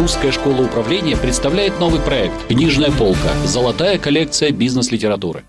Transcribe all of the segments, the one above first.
Русская школа управления представляет новый проект «Книжная полка. Золотая коллекция бизнес-литературы».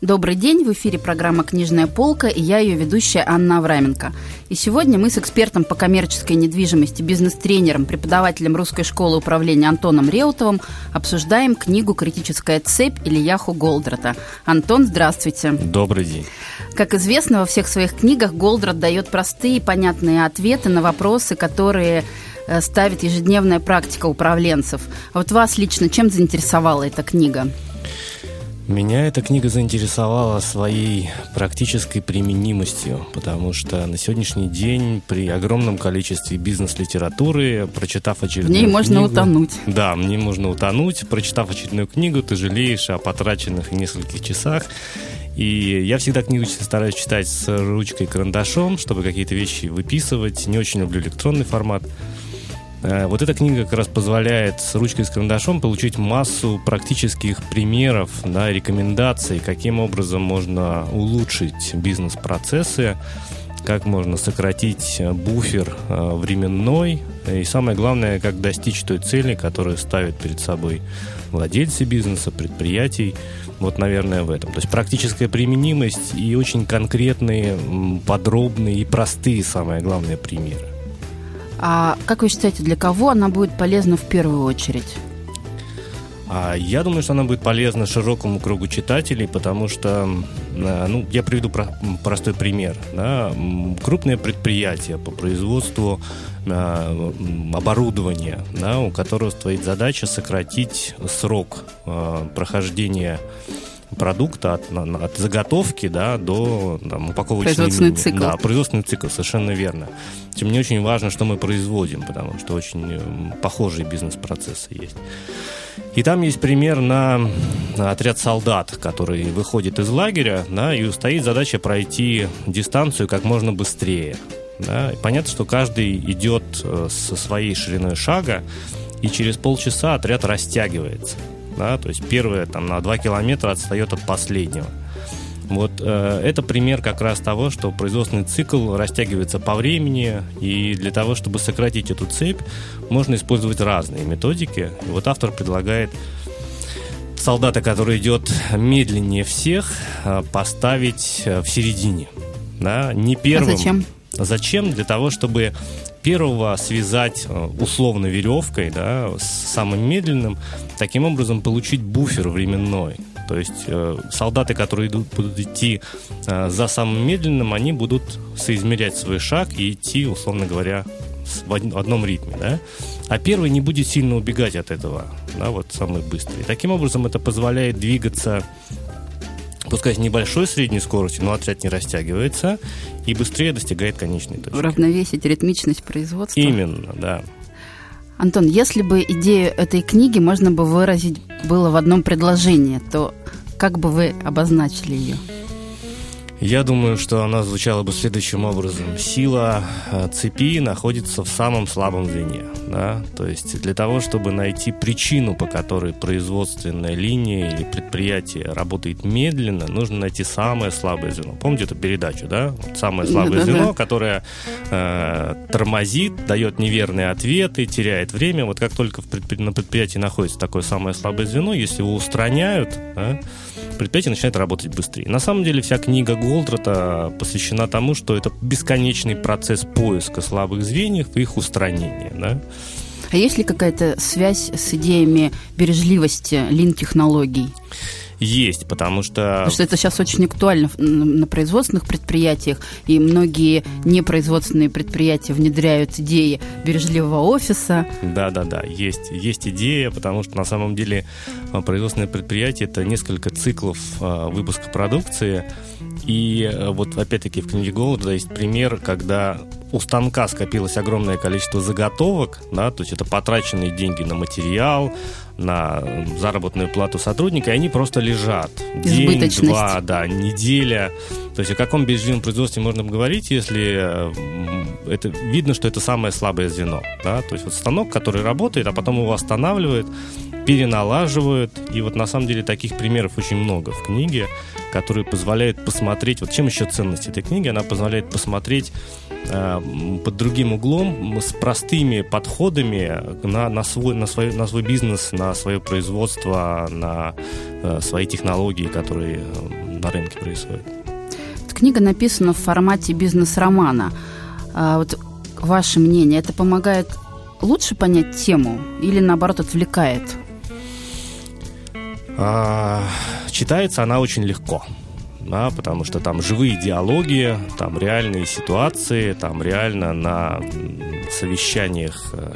Добрый день, в эфире программа «Книжная полка» и я ее ведущая Анна Авраменко. И сегодня мы с экспертом по коммерческой недвижимости, бизнес-тренером, преподавателем Русской школы управления Антоном Реутовым обсуждаем книгу «Критическая цепь» Ильяху Голдрата. Антон, здравствуйте. Добрый день. Как известно, во всех своих книгах Голдрат дает простые и понятные ответы на вопросы, которые ставит ежедневная практика управленцев. А вот вас лично чем заинтересовала эта книга? Меня эта книга заинтересовала своей практической применимостью, потому что на сегодняшний день при огромном количестве бизнес-литературы, прочитав очередную В ней можно книгу, утонуть. Да, мне можно утонуть. Прочитав очередную книгу, ты жалеешь о потраченных нескольких часах. И я всегда книгу стараюсь читать с ручкой и карандашом, чтобы какие-то вещи выписывать. Не очень люблю электронный формат. Э, вот эта книга как раз позволяет с ручкой и с карандашом получить массу практических примеров, да, рекомендаций, каким образом можно улучшить бизнес-процессы, как можно сократить буфер э, временной, и самое главное, как достичь той цели, которую ставят перед собой владельцы бизнеса, предприятий. Вот, наверное, в этом. То есть практическая применимость и очень конкретные, подробные и простые, самое главное, примеры. А как вы считаете, для кого она будет полезна в первую очередь? А я думаю, что она будет полезна широкому кругу читателей, потому что, э, ну, я приведу простой пример. Да? Крупные предприятия по производству э, оборудования, да, у которого стоит задача сократить срок прохождения продукта от, от заготовки да, до там, упаковочной Производственный линии. цикл. Да, производственный цикл, совершенно верно. Тем мне очень важно, что мы производим, потому что очень похожие бизнес-процессы есть. И там есть пример на отряд солдат, который выходит из лагеря, да, и стоит задача пройти дистанцию как можно быстрее. Да. И понятно, что каждый идет э, со своей шириной шага, и через полчаса отряд растягивается да, то есть первое там на 2 километра отстает от последнего. Вот э, это пример как раз того, что производственный цикл растягивается по времени, и для того, чтобы сократить эту цепь, можно использовать разные методики. И вот автор предлагает солдата, который идет медленнее всех, э, поставить э, в середине. Да, не первым. А зачем? Зачем? Для того, чтобы первого связать э, условно веревкой, да, с самым медленным, таким образом получить буфер временной. То есть э, солдаты, которые идут, будут идти э, за самым медленным, они будут соизмерять свой шаг и идти, условно говоря, в одном ритме, да? А первый не будет сильно убегать от этого, да, вот самый быстрый. Таким образом, это позволяет двигаться пускай с небольшой средней скоростью, но отряд не растягивается и быстрее достигает конечной точки. Уравновесить ритмичность производства. Именно, да. Антон, если бы идею этой книги можно бы выразить было в одном предложении, то как бы вы обозначили ее? Я думаю, что она звучала бы следующим образом. Сила э, цепи находится в самом слабом звене. Да? То есть для того, чтобы найти причину, по которой производственная линия или предприятие работает медленно, нужно найти самое слабое звено. Помните эту передачу, да? Вот самое слабое да, звено, да. которое э, тормозит, дает неверные ответы, теряет время. Вот как только предпри... на предприятии находится такое самое слабое звено, если его устраняют, да, предприятие начинает работать быстрее. На самом деле вся книга Голдрата посвящена тому, что это бесконечный процесс поиска слабых звеньев и их устранения. Да? А есть ли какая-то связь с идеями бережливости лин-технологий? Есть, потому что... Потому что это сейчас очень актуально на производственных предприятиях, и многие непроизводственные предприятия внедряют идеи бережливого офиса. Да-да-да, есть, есть идея, потому что на самом деле а, производственное предприятие – это несколько циклов а, выпуска продукции, и а, вот опять-таки в книге Голода есть пример, когда у станка скопилось огромное количество заготовок, да, то есть это потраченные деньги на материал, на заработную плату сотрудника, и они просто лежат. День, два, да, неделя. То есть о каком бережливом производстве можно говорить, если это видно, что это самое слабое звено. Да? То есть вот станок, который работает, а потом его останавливает, переналаживают. И вот на самом деле таких примеров очень много в книге, которые позволяют посмотреть, вот чем еще ценность этой книги, она позволяет посмотреть э, под другим углом, с простыми подходами на, на, свой, на, свой, на свой бизнес, на свое производство, на э, свои технологии, которые э, на рынке происходят. Книга написана в формате бизнес-романа. А вот ваше мнение, это помогает лучше понять тему или наоборот отвлекает? А, читается она очень легко. Да, потому что там живые диалоги, там реальные ситуации, там реально на совещаниях, э,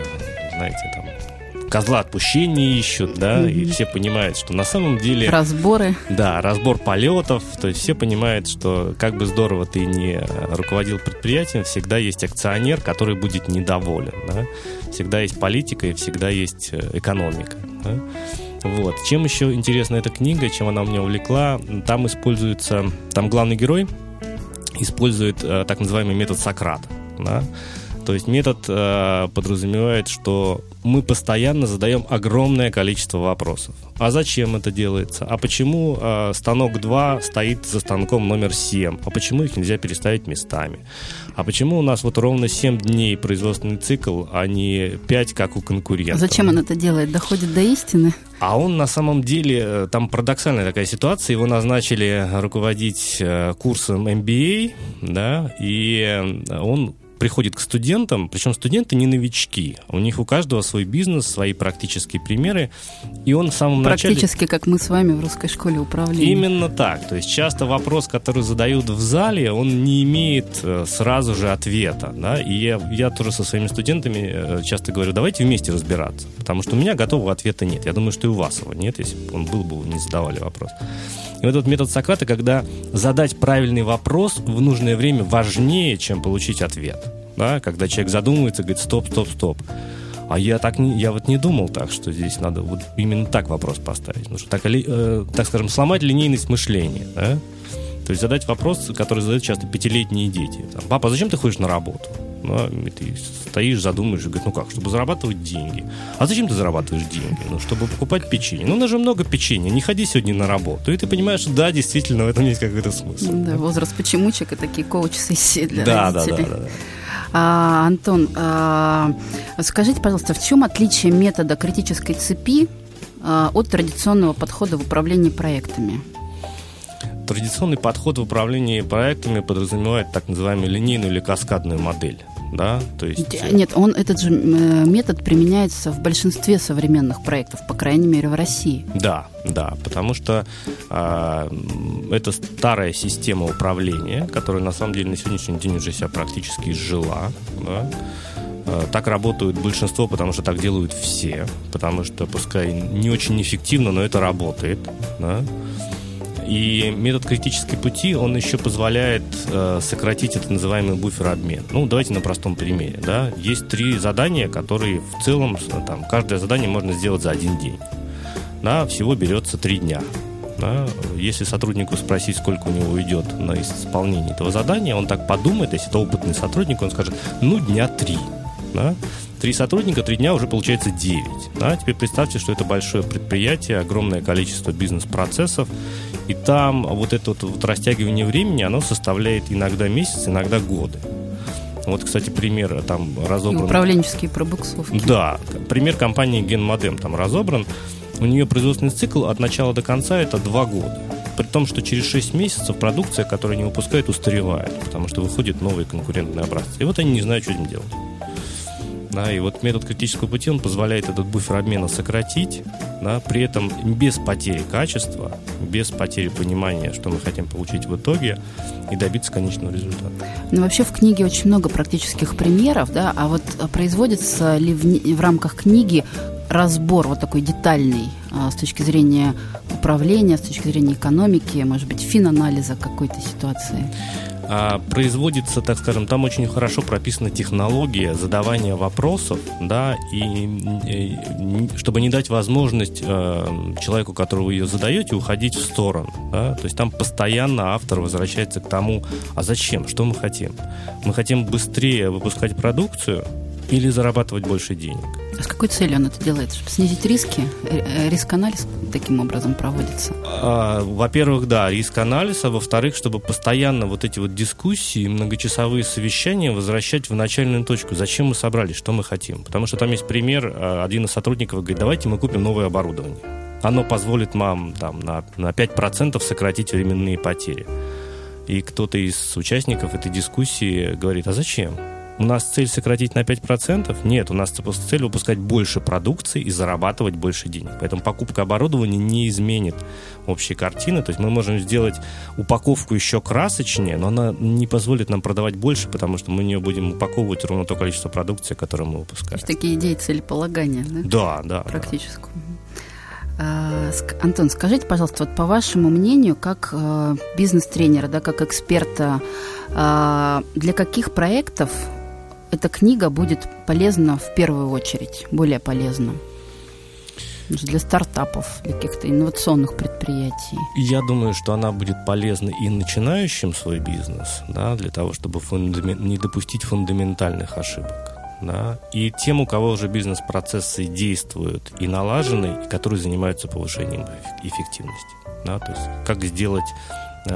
знаете, там козла отпущения ищут, да, mm-hmm. и все понимают, что на самом деле... Разборы. Да, разбор полетов, то есть все понимают, что как бы здорово ты не руководил предприятием, всегда есть акционер, который будет недоволен, да, всегда есть политика и всегда есть э, экономика, да? Вот. Чем еще интересна эта книга, чем она меня увлекла, там используется, там главный герой использует э, так называемый метод Сократа, да, то есть метод э, подразумевает, что мы постоянно задаем огромное количество вопросов. А зачем это делается? А почему э, станок 2 стоит за станком номер 7? А почему их нельзя переставить местами? А почему у нас вот ровно 7 дней производственный цикл, а не 5, как у конкурентов? А зачем он это делает? Доходит до истины? А он на самом деле, э, там парадоксальная такая ситуация, его назначили руководить э, курсом MBA, да, и он приходит к студентам, причем студенты не новички, у них у каждого свой бизнес, свои практические примеры, и он в самом начале... Практически как мы с вами в русской школе управления. Именно так, то есть часто вопрос, который задают в зале, он не имеет э, сразу же ответа, да, и я, я тоже со своими студентами э, часто говорю, давайте вместе разбираться, потому что у меня готового ответа нет, я думаю, что и у вас его нет, если бы он был бы, вы не задавали вопрос. И вот этот метод Сократа, когда задать правильный вопрос в нужное время важнее, чем получить ответ. Да? Когда человек задумывается, говорит, стоп, стоп, стоп. А я так не, я вот не думал так, что здесь надо вот именно так вопрос поставить. Ну, что так, э, так скажем, сломать линейность мышления. Да? То есть задать вопрос, который задают часто пятилетние дети. Там, Папа, зачем ты ходишь на работу? Ну, и ты стоишь, задумаешь, и говоришь, ну как, чтобы зарабатывать деньги. А зачем ты зарабатываешь деньги? Ну, чтобы покупать печенье. Ну, у нас же много печенья, не ходи сегодня на работу. И ты понимаешь, что да, действительно, в этом есть какой-то смысл. Да, возраст почемучек и такие коуч-сессии для да, родителей. Да, да, да. да. А, Антон, а, скажите, пожалуйста, в чем отличие метода критической цепи а, от традиционного подхода в управлении проектами? Традиционный подход в управлении проектами подразумевает так называемую линейную или каскадную модель. Да, то есть... Э, нет, он, этот же э, метод применяется в большинстве современных проектов, по крайней мере в России. Да, да, потому что э, это старая система управления, которая на самом деле на сегодняшний день уже себя практически изжила. Да? Так работают большинство, потому что так делают все, потому что пускай не очень эффективно, но это работает. Да? И метод критической пути, он еще позволяет э, сократить это называемый буфер-обмен. Ну, давайте на простом примере. Да? Есть три задания, которые в целом, там, каждое задание можно сделать за один день. Да, всего берется три дня. Да? Если сотруднику спросить, сколько у него уйдет на исполнение этого задания, он так подумает, если это опытный сотрудник, он скажет, ну, дня три. Да? Три сотрудника, три дня уже получается девять. Да? Теперь представьте, что это большое предприятие, огромное количество бизнес-процессов, и там вот это вот, вот растягивание времени, оно составляет иногда месяц, иногда годы. Вот, кстати, пример там разобран. Управленческие пробуксовки. Да, пример компании Генмодем там разобран. У нее производственный цикл от начала до конца это два года. При том, что через 6 месяцев продукция, которую они выпускают, устаревает, потому что выходят новые конкурентные образцы. И вот они не знают, что с ним делать. Да, и вот метод критического пути, он позволяет этот буфер обмена сократить, да, при этом без потери качества, без потери понимания, что мы хотим получить в итоге, и добиться конечного результата. Ну, вообще в книге очень много практических примеров, да, а вот производится ли в, в рамках книги разбор вот такой детальный а, с точки зрения управления, с точки зрения экономики, может быть, финанализа какой-то ситуации? А, производится, так скажем, там очень хорошо прописана технология задавания вопросов, да, и, и чтобы не дать возможность э, человеку, которого вы ее задаете, уходить в сторону, да, то есть там постоянно автор возвращается к тому, а зачем, что мы хотим? Мы хотим быстрее выпускать продукцию или зарабатывать больше денег? А с какой целью он это делает? Чтобы снизить риски? Э, риск-анализ таким образом проводится? А, во-первых, да, риск-анализ, а во-вторых, чтобы постоянно вот эти вот дискуссии, многочасовые совещания возвращать в начальную точку. Зачем мы собрались, что мы хотим? Потому что там есть пример, а, один из сотрудников говорит, давайте мы купим новое оборудование. Оно позволит нам там, на, на 5% сократить временные потери. И кто-то из участников этой дискуссии говорит, а зачем? У нас цель сократить на 5%? Нет, у нас цель выпускать больше продукции и зарабатывать больше денег. Поэтому покупка оборудования не изменит общей картины. То есть мы можем сделать упаковку еще красочнее, но она не позволит нам продавать больше, потому что мы не будем упаковывать ровно то количество продукции, которое мы выпускаем. То есть такие идеи целеполагания, да? Да, да. Практически. Да. Антон, скажите, пожалуйста, вот по вашему мнению, как э, бизнес-тренера, да, как эксперта, э, для каких проектов эта книга будет полезна в первую очередь, более полезна? для стартапов, для каких-то инновационных предприятий? Я думаю, что она будет полезна и начинающим свой бизнес, да, для того, чтобы фундамен... не допустить фундаментальных ошибок. Да, и тем, у кого уже бизнес-процессы действуют и налажены, и которые занимаются повышением эффективности. Да, то есть как сделать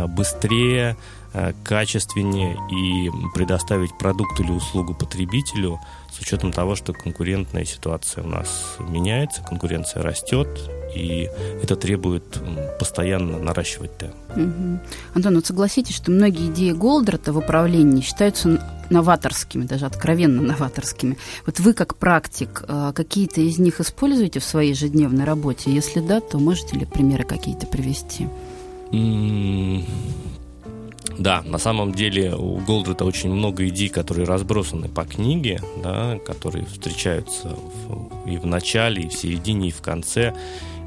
быстрее, Э, качественнее и предоставить продукт или услугу потребителю с учетом того, что конкурентная ситуация у нас меняется, конкуренция растет, и это требует постоянно наращивать темп. Угу. Антон, вот согласитесь, что многие идеи Голдрата в управлении считаются новаторскими, даже откровенно новаторскими. Вот вы как практик э, какие-то из них используете в своей ежедневной работе? Если да, то можете ли примеры какие-то привести? Да, на самом деле у Голдрата очень много идей, которые разбросаны по книге, да, которые встречаются в, и в начале, и в середине, и в конце.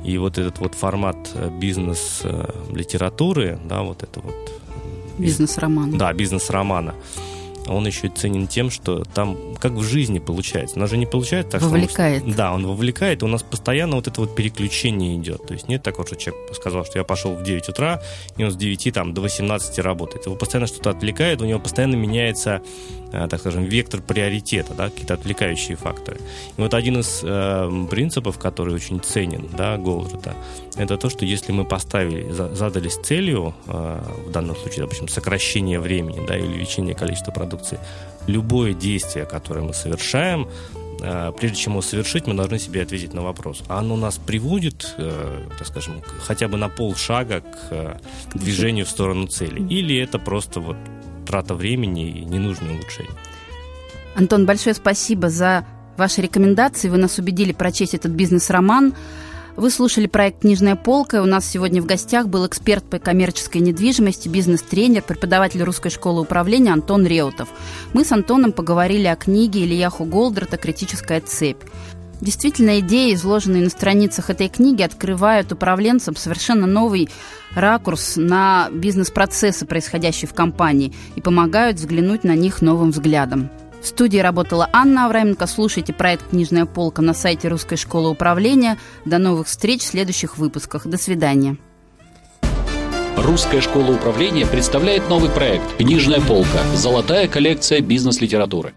И вот этот вот формат э, бизнес-литературы, да, вот это вот... Бизнес-романа. Да, бизнес-романа он еще ценен тем, что там как в жизни получается. У нас же не получается так, вовлекает. что... Мы, да, он вовлекает, и у нас постоянно вот это вот переключение идет. То есть нет такого, что человек сказал, что я пошел в 9 утра, и он с 9 там, до 18 работает. Его постоянно что-то отвлекает, у него постоянно меняется Э, так скажем, вектор приоритета, да, какие-то отвлекающие факторы. И вот один из э, принципов, который очень ценен, да, Голдрата, это то, что если мы поставили, задались целью, э, в данном случае, допустим, сокращение времени, да, или увеличение количества продукции, любое действие, которое мы совершаем, э, прежде чем его совершить, мы должны себе ответить на вопрос, а оно нас приводит, э, так скажем, хотя бы на полшага к движению в сторону цели, или это просто вот трата времени и ненужные улучшения. Антон, большое спасибо за ваши рекомендации. Вы нас убедили прочесть этот бизнес-роман. Вы слушали проект «Книжная полка». У нас сегодня в гостях был эксперт по коммерческой недвижимости, бизнес-тренер, преподаватель Русской школы управления Антон Реутов. Мы с Антоном поговорили о книге Ильяху Голдрата «Критическая цепь». Действительно, идеи, изложенные на страницах этой книги, открывают управленцам совершенно новый ракурс на бизнес-процессы, происходящие в компании, и помогают взглянуть на них новым взглядом. В студии работала Анна Авраменко. Слушайте проект «Книжная полка» на сайте Русской школы управления. До новых встреч в следующих выпусках. До свидания. Русская школа управления представляет новый проект «Книжная полка. Золотая коллекция бизнес-литературы».